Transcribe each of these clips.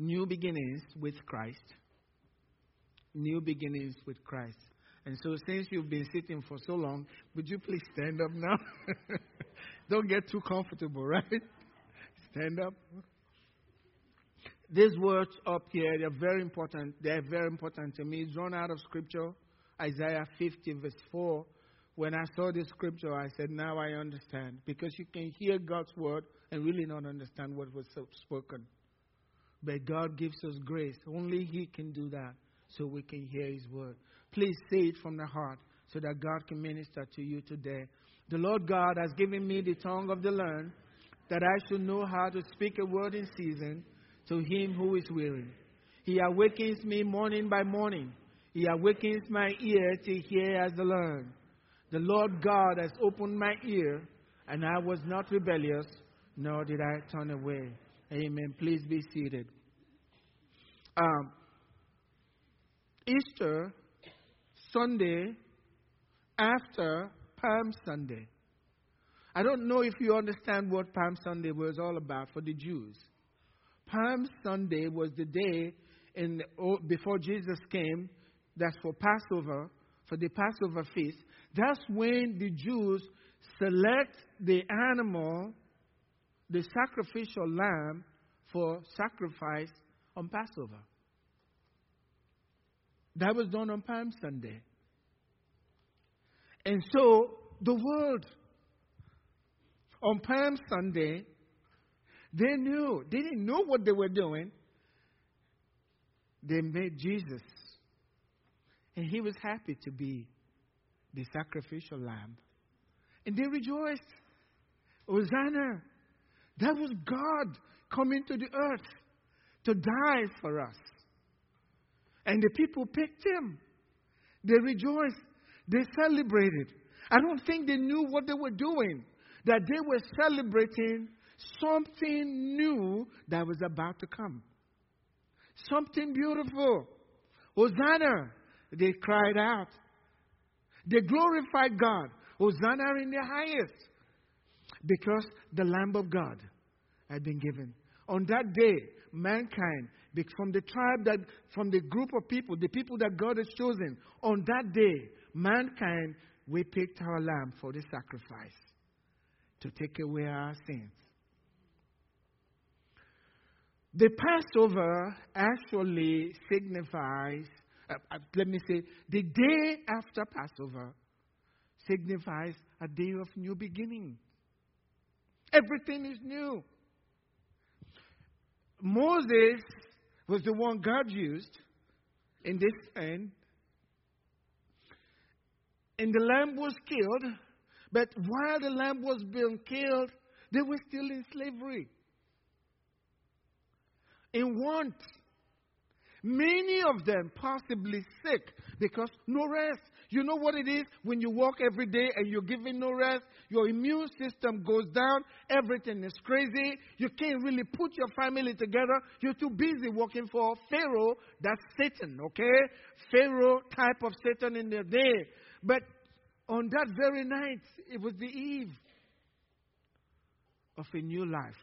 New beginnings with Christ. New beginnings with Christ. And so, since you've been sitting for so long, would you please stand up now? Don't get too comfortable, right? Stand up. These words up here, they're very important. They're very important to me. It's drawn out of Scripture, Isaiah 50, verse 4. When I saw this scripture, I said, Now I understand. Because you can hear God's word and really not understand what was spoken. But God gives us grace. Only He can do that so we can hear His word. Please say it from the heart so that God can minister to you today. The Lord God has given me the tongue of the learned that I should know how to speak a word in season to him who is weary. He awakens me morning by morning. He awakens my ear to hear as the learned. The Lord God has opened my ear, and I was not rebellious, nor did I turn away. Amen. Please be seated. Um, Easter Sunday after Palm Sunday. I don't know if you understand what Palm Sunday was all about for the Jews. Palm Sunday was the day in, before Jesus came, that's for Passover, for the Passover feast. That's when the Jews select the animal, the sacrificial lamb, for sacrifice on Passover. That was done on Palm Sunday. And so the world on Palm Sunday, they knew. They didn't know what they were doing. They made Jesus. And he was happy to be the sacrificial lamb. And they rejoiced. Hosanna. That was God coming to the earth to die for us. And the people picked him. They rejoiced. They celebrated. I don't think they knew what they were doing, that they were celebrating something new that was about to come. Something beautiful. Hosanna. They cried out. They glorified God. Hosanna in the highest. Because the Lamb of God had been given. On that day, mankind, from the tribe that, from the group of people, the people that God has chosen, on that day, mankind, we picked our lamb for the sacrifice to take away our sins. The Passover actually signifies uh, uh, let me say, the day after Passover signifies a day of new beginning. Everything is new. Moses was the one God used in this end. And the lamb was killed, but while the lamb was being killed, they were still in slavery, in want, Many of them possibly sick because no rest. You know what it is when you walk every day and you're given no rest? Your immune system goes down. Everything is crazy. You can't really put your family together. You're too busy working for Pharaoh. That's Satan, okay? Pharaoh type of Satan in their day. But on that very night, it was the eve of a new life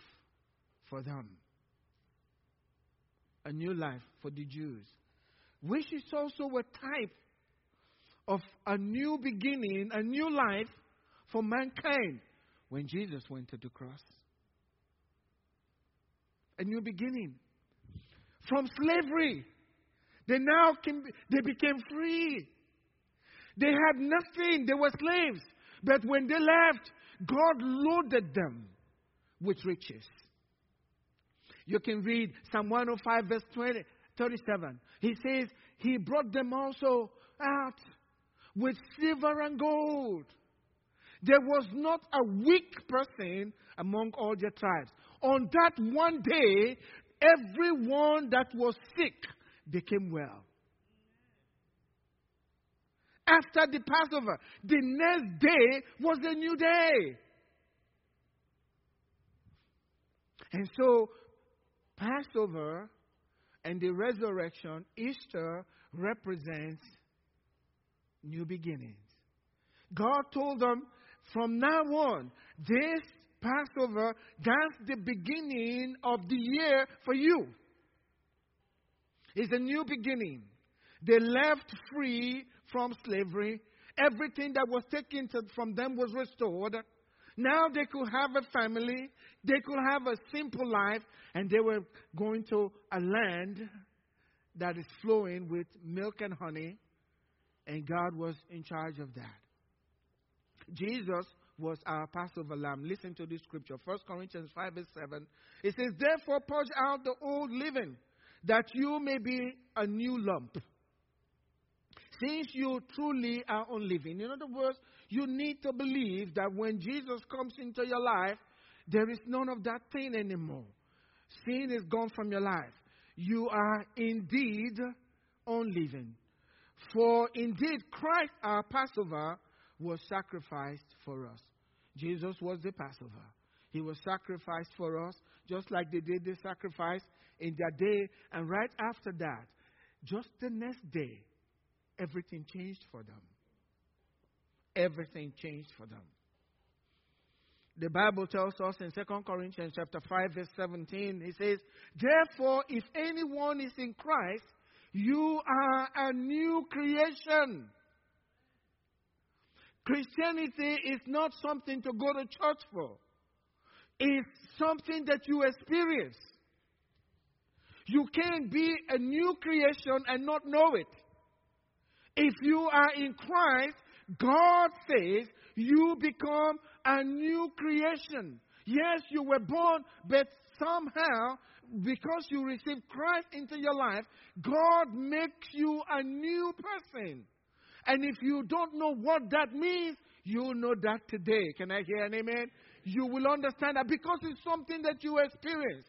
for them a new life for the Jews, which is also a type of a new beginning, a new life for mankind when Jesus went to the cross. A new beginning. From slavery, they now can, they became free. They had nothing, they were slaves. But when they left, God loaded them with riches. You can read Psalm 105, verse 20, 37. He says, He brought them also out with silver and gold. There was not a weak person among all their tribes. On that one day, everyone that was sick became well. After the Passover, the next day was a new day. And so Passover and the resurrection, Easter represents new beginnings. God told them from now on, this Passover, that's the beginning of the year for you. It's a new beginning. They left free from slavery. Everything that was taken from them was restored. Now they could have a family, they could have a simple life, and they were going to a land that is flowing with milk and honey, and God was in charge of that. Jesus was our Passover lamb. Listen to this scripture 1 Corinthians 5 verse 7. It says, Therefore, purge out the old leaven, that you may be a new lump. Since you truly are unleavened. In other words, you need to believe that when Jesus comes into your life, there is none of that thing anymore. Sin is gone from your life. You are indeed unleavened. For indeed, Christ, our Passover, was sacrificed for us. Jesus was the Passover. He was sacrificed for us, just like they did the sacrifice in their day. And right after that, just the next day, everything changed for them. Everything changed for them. The Bible tells us in 2 Corinthians chapter 5 verse 17, it says, Therefore, if anyone is in Christ, you are a new creation. Christianity is not something to go to church for. It's something that you experience. You can't be a new creation and not know it. If you are in Christ, God says you become a new creation. Yes, you were born, but somehow, because you received Christ into your life, God makes you a new person. And if you don't know what that means, you'll know that today. Can I hear an amen? You will understand that because it's something that you experience.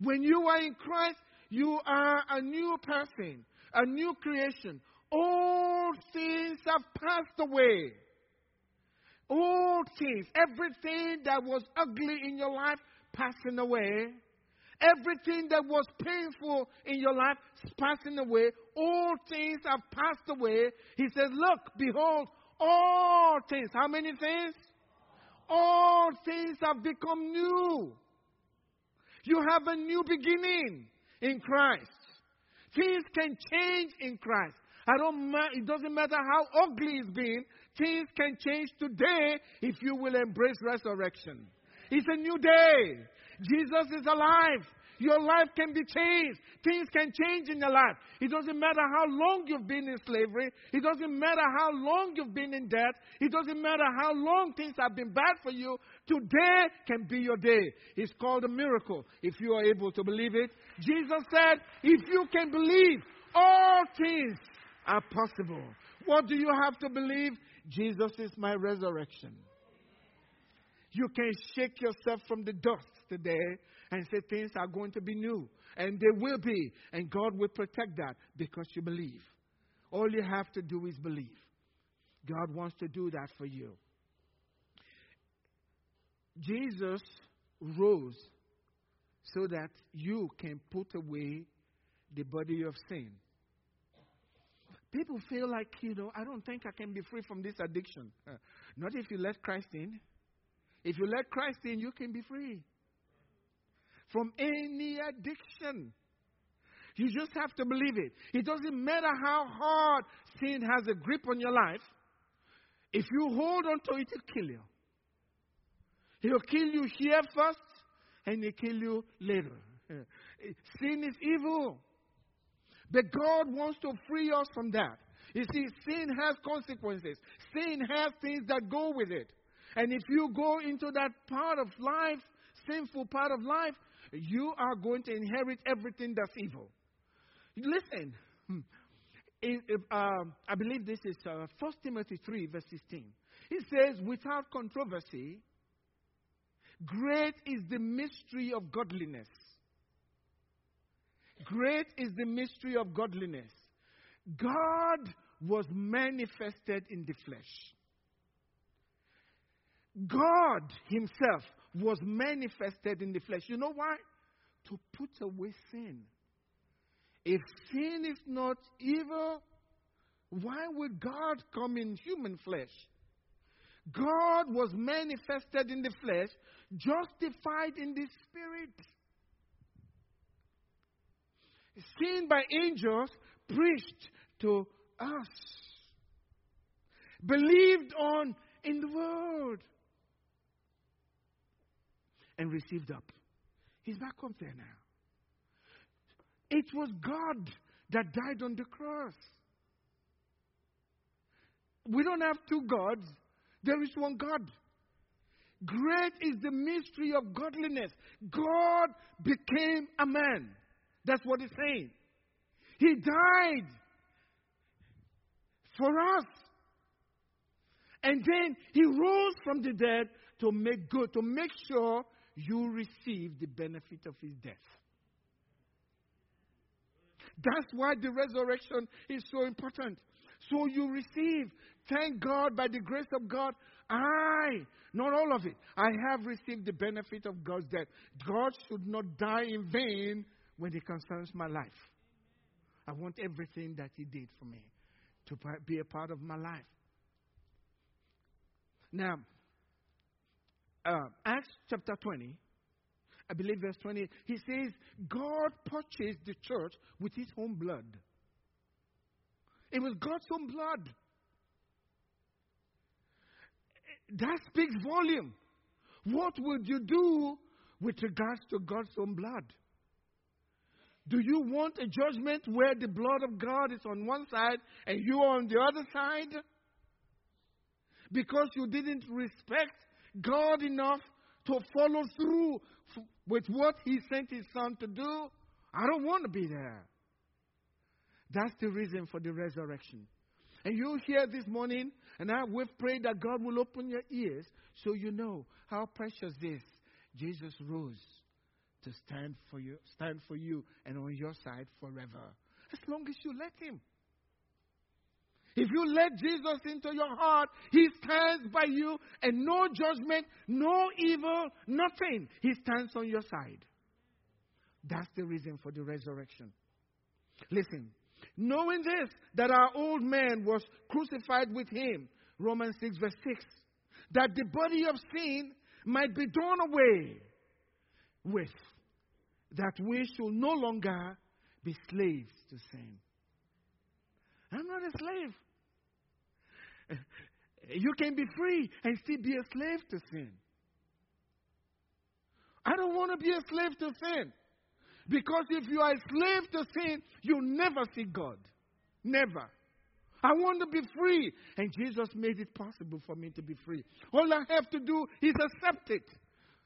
When you are in Christ, you are a new person, a new creation. All things have passed away. All things, everything that was ugly in your life, passing away. Everything that was painful in your life is passing away. All things have passed away. He says, Look, behold, all things. How many things? All things have become new. You have a new beginning in Christ. Things can change in Christ. I don't ma- it doesn't matter how ugly it's been, things can change today if you will embrace resurrection. It's a new day. Jesus is alive. Your life can be changed. Things can change in your life. It doesn't matter how long you've been in slavery. It doesn't matter how long you've been in debt. It doesn't matter how long things have been bad for you. Today can be your day. It's called a miracle if you are able to believe it. Jesus said, if you can believe, all things are possible. What do you have to believe? Jesus is my resurrection. You can shake yourself from the dust today and say things are going to be new. And they will be. And God will protect that because you believe. All you have to do is believe. God wants to do that for you. Jesus rose so that you can put away the body of sin. People feel like, you know, I don't think I can be free from this addiction. Uh, not if you let Christ in. If you let Christ in, you can be free from any addiction. You just have to believe it. It doesn't matter how hard sin has a grip on your life. If you hold on to it, it'll kill you. He'll kill you here first, and he'll kill you later. Sin is evil. But God wants to free us from that. You see, sin has consequences. Sin has things that go with it. And if you go into that part of life, sinful part of life, you are going to inherit everything that's evil. Listen, in, uh, I believe this is uh, 1 Timothy 3, verse 16. It says, without controversy, great is the mystery of godliness. Great is the mystery of godliness. God was manifested in the flesh. God Himself was manifested in the flesh. You know why? To put away sin. If sin is not evil, why would God come in human flesh? God was manifested in the flesh, justified in the spirit. Seen by angels, preached to us, believed on in the world, and received up. He's back up there now. It was God that died on the cross. We don't have two gods, there is one God. Great is the mystery of godliness. God became a man. That's what he's saying. He died for us. And then he rose from the dead to make good, to make sure you receive the benefit of his death. That's why the resurrection is so important. So you receive. Thank God by the grace of God. I, not all of it, I have received the benefit of God's death. God should not die in vain when it concerns my life. I want everything that He did for me to be a part of my life. Now, uh, Acts chapter 20, I believe verse 20, he says, God purchased the church with his own blood. It was God's own blood. That speaks volume. What would you do with regards to God's own blood? Do you want a judgment where the blood of God is on one side and you are on the other side? Because you didn't respect God enough to follow through with what He sent His Son to do? I don't want to be there. That's the reason for the resurrection. And you here this morning, and I, we've prayed that God will open your ears so you know how precious this Jesus rose to stand for you, stand for you and on your side forever. As long as you let him. If you let Jesus into your heart, he stands by you and no judgment, no evil, nothing. He stands on your side. That's the reason for the resurrection. Listen, knowing this, that our old man was crucified with him, Romans 6, verse 6, that the body of sin might be done away with, that we should no longer be slaves to sin. I'm not a slave. You can be free and still be a slave to sin. I don't want to be a slave to sin. Because if you are a slave to sin, you never see God. Never. I want to be free. And Jesus made it possible for me to be free. All I have to do is accept it.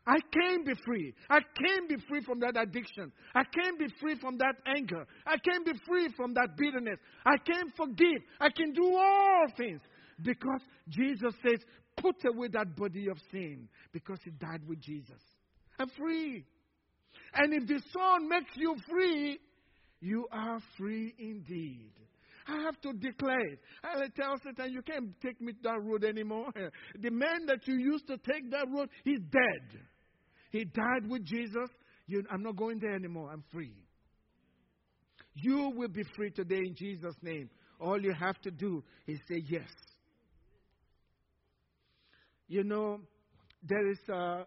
I can be free. I can be free from that addiction. I can be free from that anger. I can be free from that bitterness. I can forgive. I can do all things because Jesus says, put away that body of sin because he died with Jesus. I'm free. And if the Son makes you free, you are free indeed. I have to declare it. I tell Satan, you can't take me that road anymore. The man that you used to take that road, he's dead. He died with Jesus. You, I'm not going there anymore. I'm free. You will be free today in Jesus' name. All you have to do is say yes. You know, there is uh,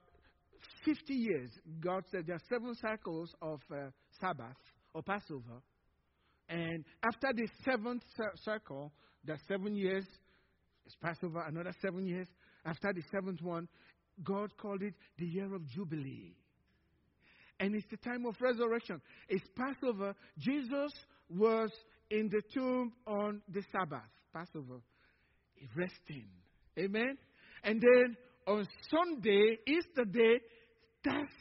50 years, God said there are seven cycles of uh, Sabbath or Passover. And after the seventh circle, are seven years, it's Passover, another seven years. After the seventh one, God called it the year of Jubilee. And it's the time of resurrection. It's Passover. Jesus was in the tomb on the Sabbath, Passover, resting. Amen? And then on Sunday, Easter day, that's,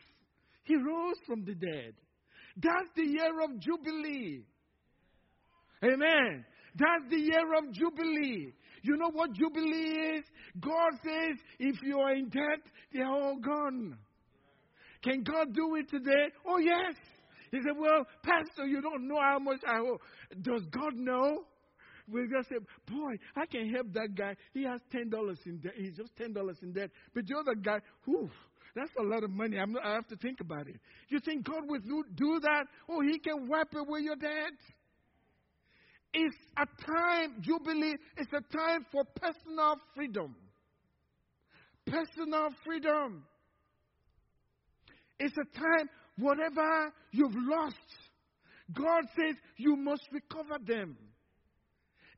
he rose from the dead. That's the year of Jubilee. Amen. That's the year of Jubilee. You know what Jubilee is? God says, if you are in debt, they are all gone. Can God do it today? Oh, yes. He said, Well, Pastor, you don't know how much I owe. Does God know? We just say, Boy, I can help that guy. He has $10 in debt. He's just $10 in debt. But the other guy, whew, that's a lot of money. I'm not, i have to think about it. You think God would do that? Oh, He can wipe away your debt. It's a time, Jubilee, it's a time for personal freedom. Personal freedom. It's a time, whatever you've lost, God says you must recover them.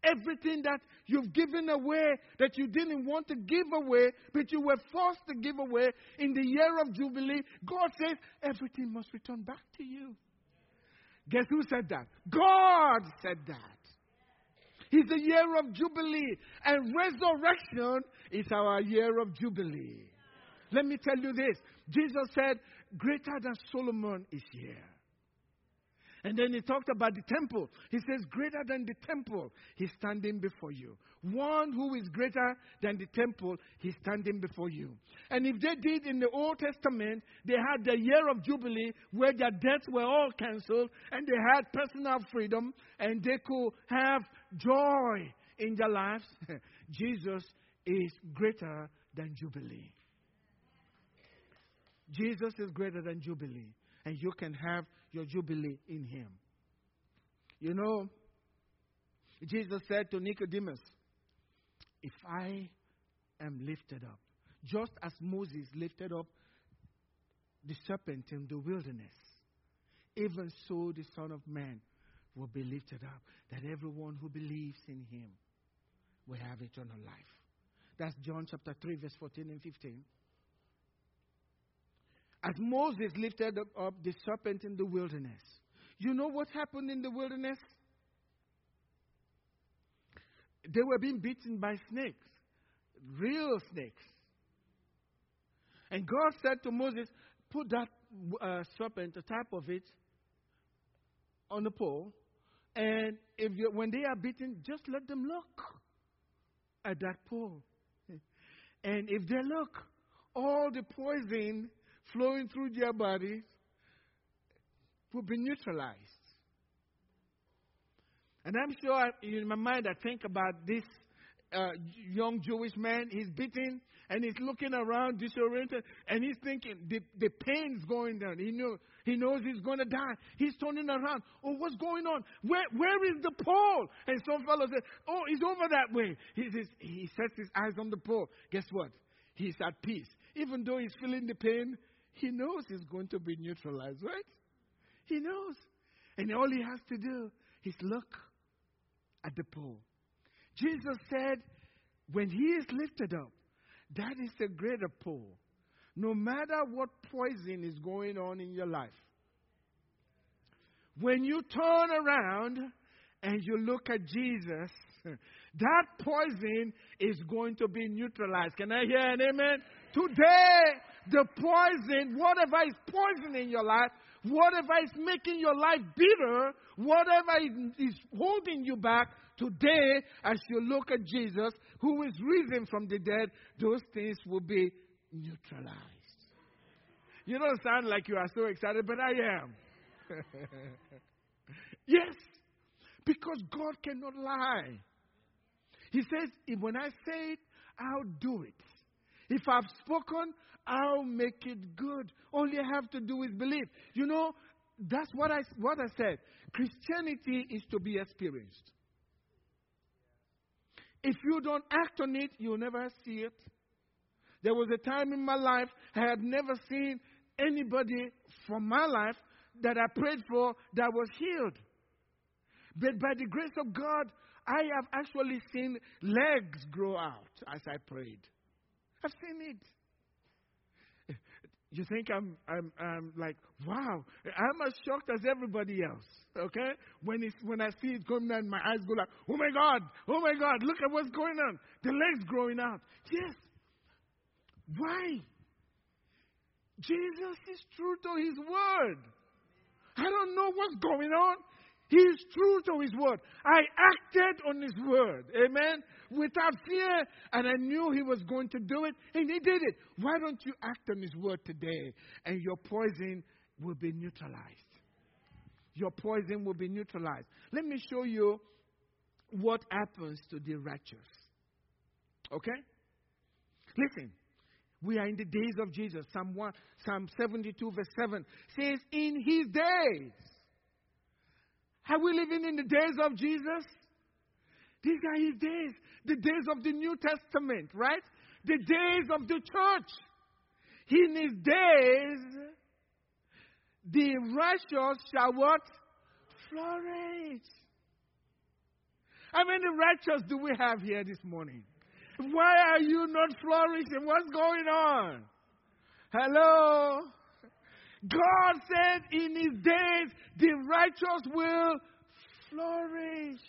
Everything that you've given away that you didn't want to give away, but you were forced to give away in the year of Jubilee, God says everything must return back to you. Guess who said that? God said that. It's the year of Jubilee, and resurrection is our year of Jubilee. Let me tell you this Jesus said, Greater than Solomon is here. And then he talked about the temple. He says, Greater than the temple, he's standing before you. One who is greater than the temple, he's standing before you. And if they did in the Old Testament, they had the year of Jubilee where their debts were all canceled and they had personal freedom and they could have joy in their lives. Jesus is greater than Jubilee. Jesus is greater than Jubilee and you can have your jubilee in him. You know, Jesus said to Nicodemus, If I am lifted up, just as Moses lifted up the serpent in the wilderness, even so the Son of Man will be lifted up, that everyone who believes in him will have eternal life. That's John chapter 3, verse 14 and 15. As Moses lifted up the serpent in the wilderness, you know what happened in the wilderness? They were being beaten by snakes, real snakes. And God said to Moses, Put that uh, serpent, the type of it, on the pole. And if you, when they are beaten, just let them look at that pole. And if they look, all the poison flowing through their bodies will be neutralized. And I'm sure in my mind I think about this uh, young Jewish man. He's beaten and he's looking around disoriented and he's thinking the, the pain's going down. He, know, he knows he's going to die. He's turning around. Oh, what's going on? Where, where is the pole? And some fellow said, Oh, he's over that way. He, says, he sets his eyes on the pole. Guess what? He's at peace. Even though he's feeling the pain, he knows he's going to be neutralized, right? He knows. And all he has to do is look at the pole. Jesus said, when he is lifted up, that is a greater pole. No matter what poison is going on in your life, when you turn around and you look at Jesus, that poison is going to be neutralized. Can I hear an amen? Today, the poison, whatever is poisoning your life, whatever is making your life bitter, whatever is holding you back, today, as you look at Jesus, who is risen from the dead, those things will be neutralized. You don't sound like you are so excited, but I am. yes, because God cannot lie. He says, when I say it, I'll do it. If I've spoken, I'll make it good. All you have to do is believe. You know, that's what I, what I said. Christianity is to be experienced. If you don't act on it, you'll never see it. There was a time in my life I had never seen anybody from my life that I prayed for that was healed. But by the grace of God, I have actually seen legs grow out as I prayed. I've seen it. You think I'm, I'm, I'm like, wow, I'm as shocked as everybody else, okay? When, it's, when I see it coming out, my eyes go like, oh my God, oh my God, look at what's going on. The legs growing out. Yes. Why? Jesus is true to his word. I don't know what's going on. He is true to his word. I acted on his word. Amen. Without fear. And I knew he was going to do it. And he did it. Why don't you act on his word today? And your poison will be neutralized. Your poison will be neutralized. Let me show you what happens to the righteous. Okay? Listen. We are in the days of Jesus. Psalm 1, Psalm 72, verse 7 says, In his days are we living in the days of Jesus? These are his days, the days of the New Testament, right? The days of the church. In his days, the righteous shall what? flourish. How many righteous do we have here this morning? Why are you not flourishing? What's going on? Hello? God said in his days the righteous will flourish.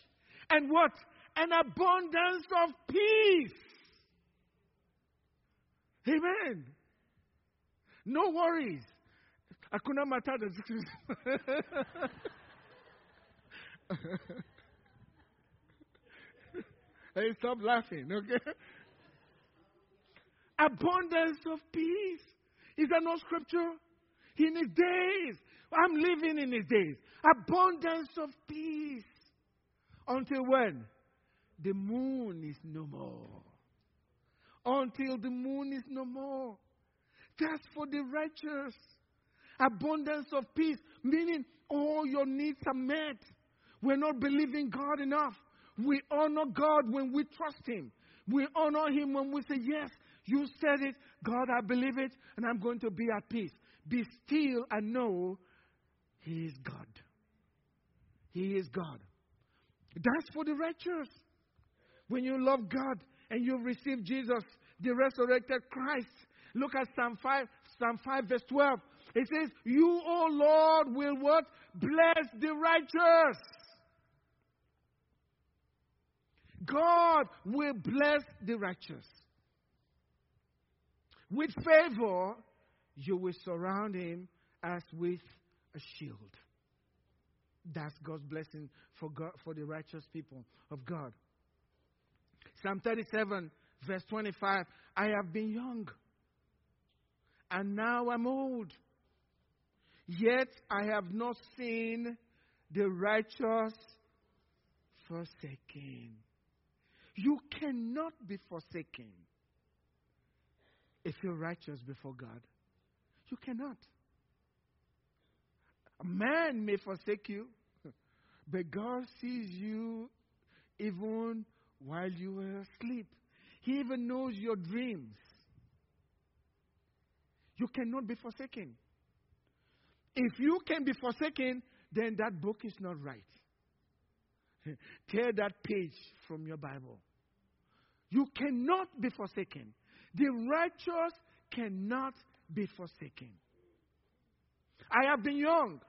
And what? An abundance of peace. Amen. No worries. Hakuna matata. hey, stop laughing, okay? Abundance of peace. Is that not scripture? In his days. I'm living in his days. Abundance of peace. Until when? The moon is no more. Until the moon is no more. That's for the righteous. Abundance of peace, meaning all your needs are met. We're not believing God enough. We honor God when we trust Him. We honor Him when we say, Yes, you said it. God, I believe it, and I'm going to be at peace. Be still and know He is God. He is God. That's for the righteous. When you love God and you receive Jesus, the resurrected Christ. Look at Psalm 5, Psalm 5, verse 12. It says, You, O Lord, will what? Bless the righteous. God will bless the righteous. With favor, you will surround him as with a shield. That's God's blessing for, God, for the righteous people of God. Psalm 37, verse 25 I have been young, and now I'm old. Yet I have not seen the righteous forsaken. You cannot be forsaken if you're righteous before God. You cannot. A man may forsake you, but God sees you even while you were asleep. He even knows your dreams. You cannot be forsaken. If you can be forsaken, then that book is not right. Tear that page from your Bible. You cannot be forsaken. The righteous cannot be forsaken. I have been young,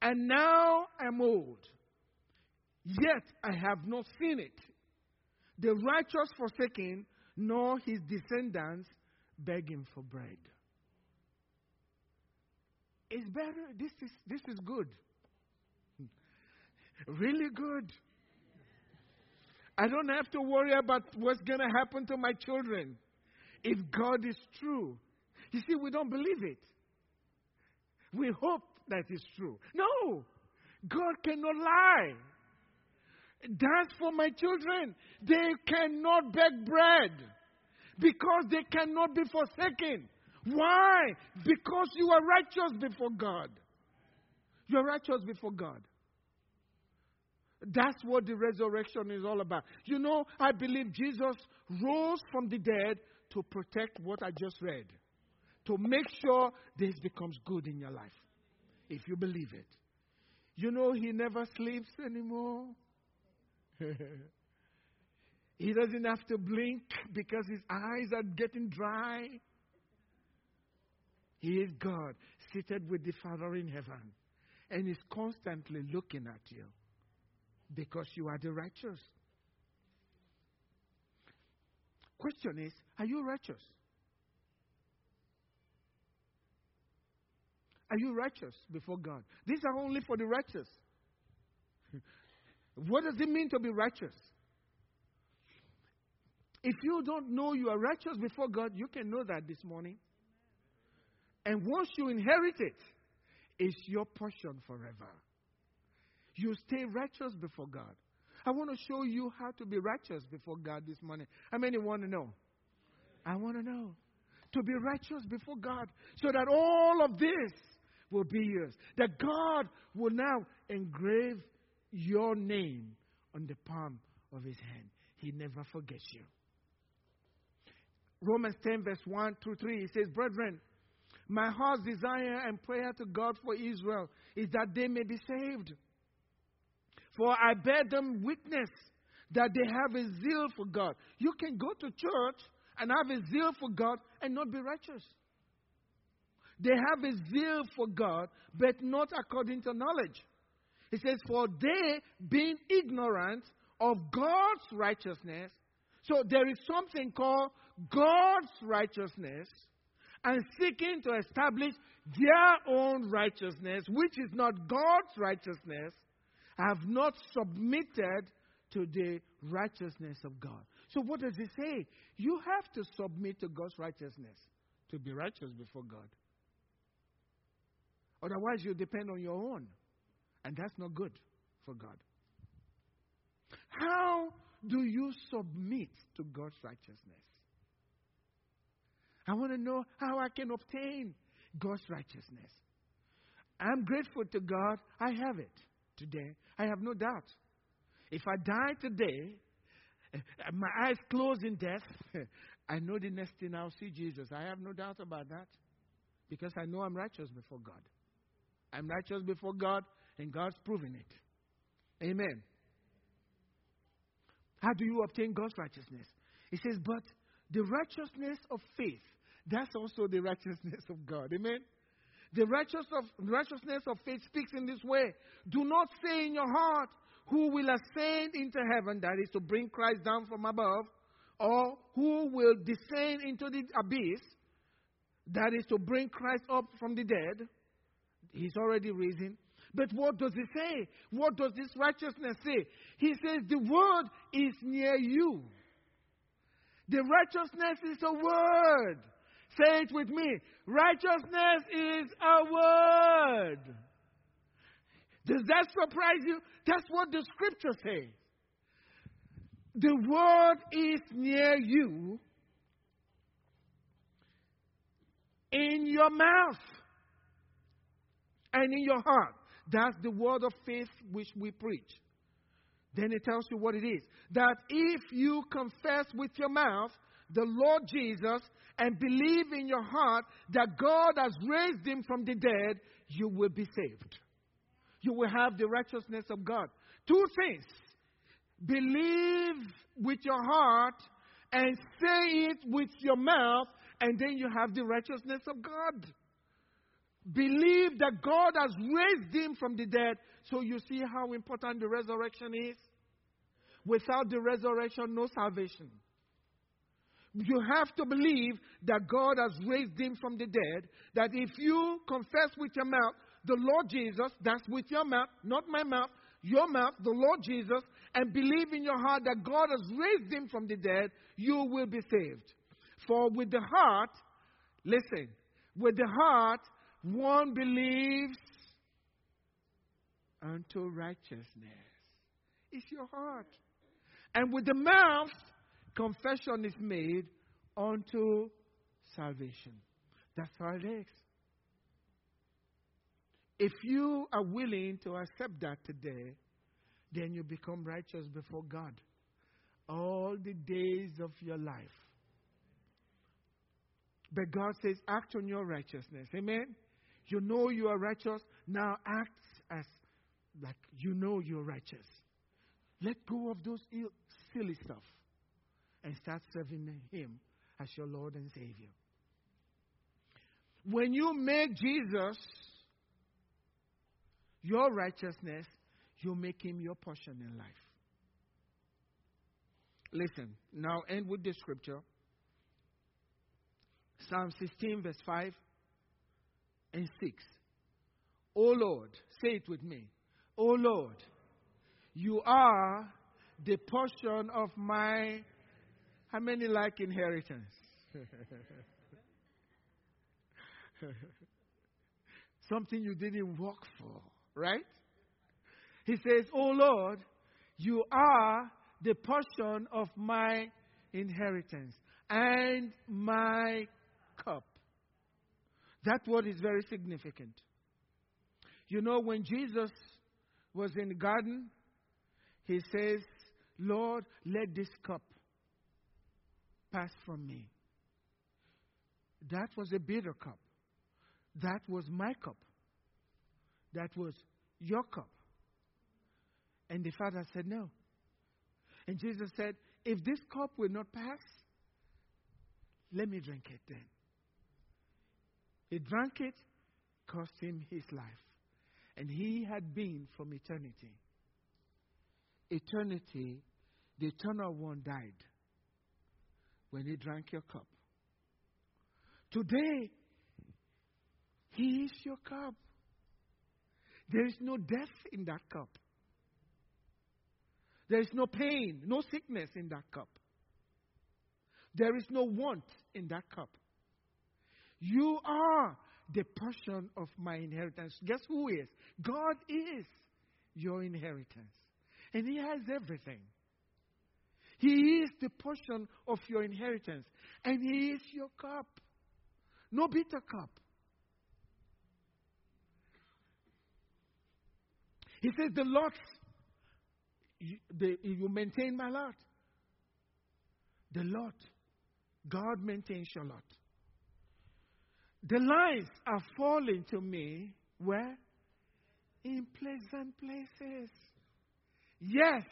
and now I'm old. Yet I have not seen it. The righteous forsaken, nor his descendants begging for bread. It's better. This is, this is good. really good. I don't have to worry about what's going to happen to my children if God is true. You see, we don't believe it. We hope that it's true. No, God cannot lie. That's for my children. They cannot beg bread because they cannot be forsaken. Why? Because you are righteous before God. You are righteous before God. That's what the resurrection is all about. You know, I believe Jesus rose from the dead to protect what I just read, to make sure this becomes good in your life, if you believe it. You know, He never sleeps anymore. he doesn't have to blink because his eyes are getting dry. He is God, seated with the Father in heaven, and is constantly looking at you because you are the righteous. Question is, are you righteous? Are you righteous before God? These are only for the righteous. What does it mean to be righteous? If you don't know you are righteous before God, you can know that this morning. And once you inherit it, it's your portion forever. You stay righteous before God. I want to show you how to be righteous before God this morning. How many want to know? I want to know. To be righteous before God so that all of this will be yours. That God will now engrave your name on the palm of his hand. He never forgets you. Romans 10, verse 1 through 3, it says, Brethren, my heart's desire and prayer to God for Israel is that they may be saved. For I bear them witness that they have a zeal for God. You can go to church and have a zeal for God and not be righteous. They have a zeal for God, but not according to knowledge. He says, For they, being ignorant of God's righteousness, so there is something called God's righteousness, and seeking to establish their own righteousness, which is not God's righteousness, have not submitted to the righteousness of God. So, what does it say? You have to submit to God's righteousness to be righteous before God. Otherwise, you depend on your own. And that's not good for God. How do you submit to God's righteousness? I want to know how I can obtain God's righteousness. I'm grateful to God. I have it today. I have no doubt. If I die today, eh, eh, my eyes closed in death, I know the next thing I'll see Jesus. I have no doubt about that because I know I'm righteous before God. I'm righteous before God, and God's proven it. Amen. How do you obtain God's righteousness? He says, but the righteousness of faith, that's also the righteousness of God. Amen. The righteous of, righteousness of faith speaks in this way. Do not say in your heart, who will ascend into heaven, that is to bring Christ down from above, or who will descend into the abyss, that is to bring Christ up from the dead. He's already risen. But what does he say? What does this righteousness say? He says, The word is near you. The righteousness is a word. Say it with me. Righteousness is a word. Does that surprise you? That's what the scripture says. The word is near you in your mouth and in your heart. That's the word of faith which we preach. Then it tells you what it is. That if you confess with your mouth the Lord Jesus and believe in your heart that God has raised him from the dead, you will be saved. You will have the righteousness of God. Two things believe with your heart and say it with your mouth, and then you have the righteousness of God. Believe that God has raised him from the dead. So you see how important the resurrection is? Without the resurrection, no salvation. You have to believe that God has raised him from the dead. That if you confess with your mouth the Lord Jesus, that's with your mouth, not my mouth, your mouth, the Lord Jesus, and believe in your heart that God has raised him from the dead, you will be saved. For with the heart, listen, with the heart, one believes unto righteousness. It's your heart. And with the mouth, confession is made unto salvation. That's how it is. If you are willing to accept that today, then you become righteous before God all the days of your life. But God says, act on your righteousness. Amen? You know you are righteous. Now act as like you know you're righteous. Let go of those Ill, silly stuff and start serving Him as your Lord and Savior. When you make Jesus your righteousness, you make Him your portion in life. Listen, now end with the scripture. Psalm 16, verse 5 and 6. O Lord, say it with me. O Lord, you are the portion of my. How many like inheritance? Something you didn't work for, right? He says, Oh Lord, you are the portion of my inheritance and my cup. That word is very significant. You know, when Jesus was in the garden, he says, Lord, let this cup pass from me. That was a bitter cup. That was my cup. That was your cup. And the father said, No. And Jesus said, If this cup will not pass, let me drink it then. He drank it, cost him his life. And he had been from eternity. Eternity, the eternal one died when he drank your cup. Today, he is your cup. There is no death in that cup. There is no pain, no sickness in that cup. There is no want in that cup. You are the portion of my inheritance. Guess who is? God is your inheritance. And He has everything. He is the portion of your inheritance. And He is your cup. No bitter cup. He says, The Lord, you, the, you maintain my lot. The Lord, God maintains your lot. The lines are falling to me where? In pleasant places. Yes,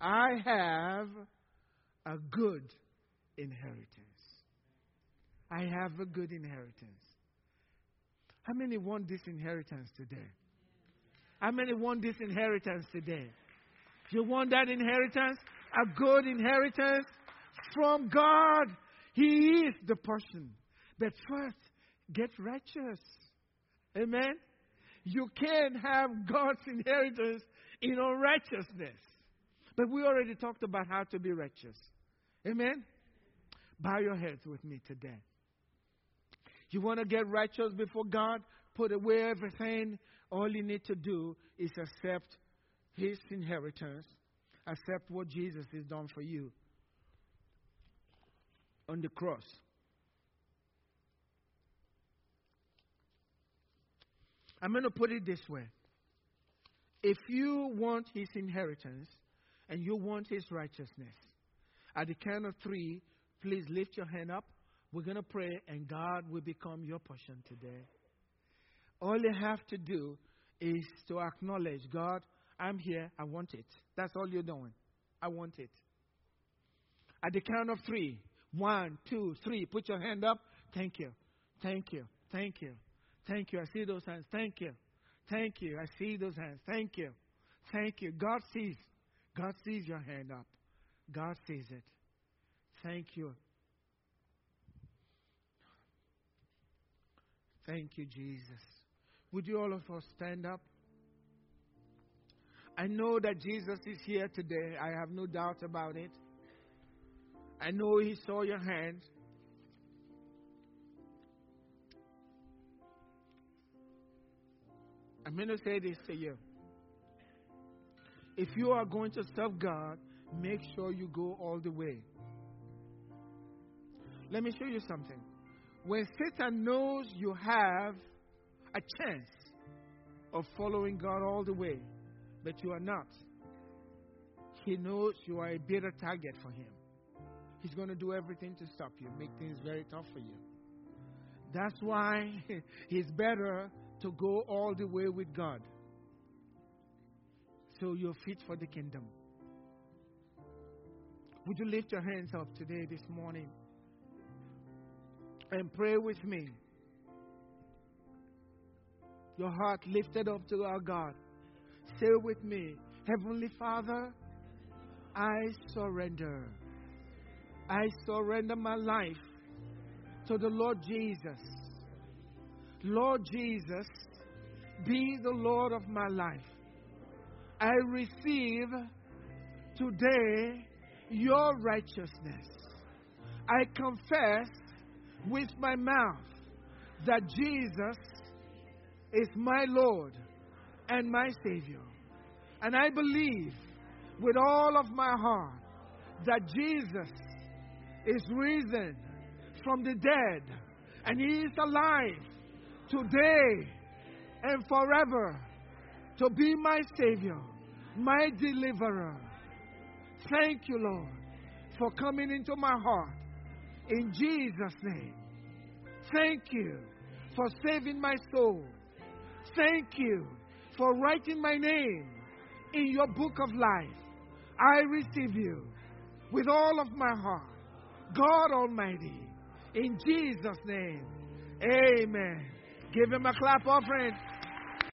I have a good inheritance. I have a good inheritance. How many want this inheritance today? How many want this inheritance today? You want that inheritance? A good inheritance from God. He is the person. But first, get righteous. Amen? You can't have God's inheritance in unrighteousness. But we already talked about how to be righteous. Amen? Bow your heads with me today. You want to get righteous before God? Put away everything. All you need to do is accept His inheritance, accept what Jesus has done for you on the cross. I'm going to put it this way. If you want his inheritance and you want his righteousness, at the count of three, please lift your hand up. We're going to pray, and God will become your portion today. All you have to do is to acknowledge God, I'm here, I want it. That's all you're doing. I want it. At the count of three, one, two, three, put your hand up. Thank you. Thank you. Thank you. Thank you. I see those hands. Thank you. Thank you. I see those hands. Thank you. Thank you. God sees. God sees your hand up. God sees it. Thank you. Thank you, Jesus. Would you all of us stand up? I know that Jesus is here today. I have no doubt about it. I know He saw your hand. I'm going to say this to you. If you are going to serve God, make sure you go all the way. Let me show you something. When Satan knows you have a chance of following God all the way, but you are not, he knows you are a bitter target for him. He's going to do everything to stop you, make things very tough for you. That's why it's better to go all the way with God. So you're fit for the kingdom. Would you lift your hands up today, this morning, and pray with me? Your heart lifted up to our God. Say with me, Heavenly Father, I surrender. I surrender my life to the Lord Jesus. Lord Jesus, be the Lord of my life. I receive today your righteousness. I confess with my mouth that Jesus is my Lord and my Savior. And I believe with all of my heart that Jesus is risen from the dead and he is alive today and forever to be my Savior, my deliverer. Thank you, Lord, for coming into my heart. In Jesus' name. Thank you for saving my soul. Thank you for writing my name in your book of life. I receive you with all of my heart. God Almighty. In Jesus' name. Amen. Give him a clap offering.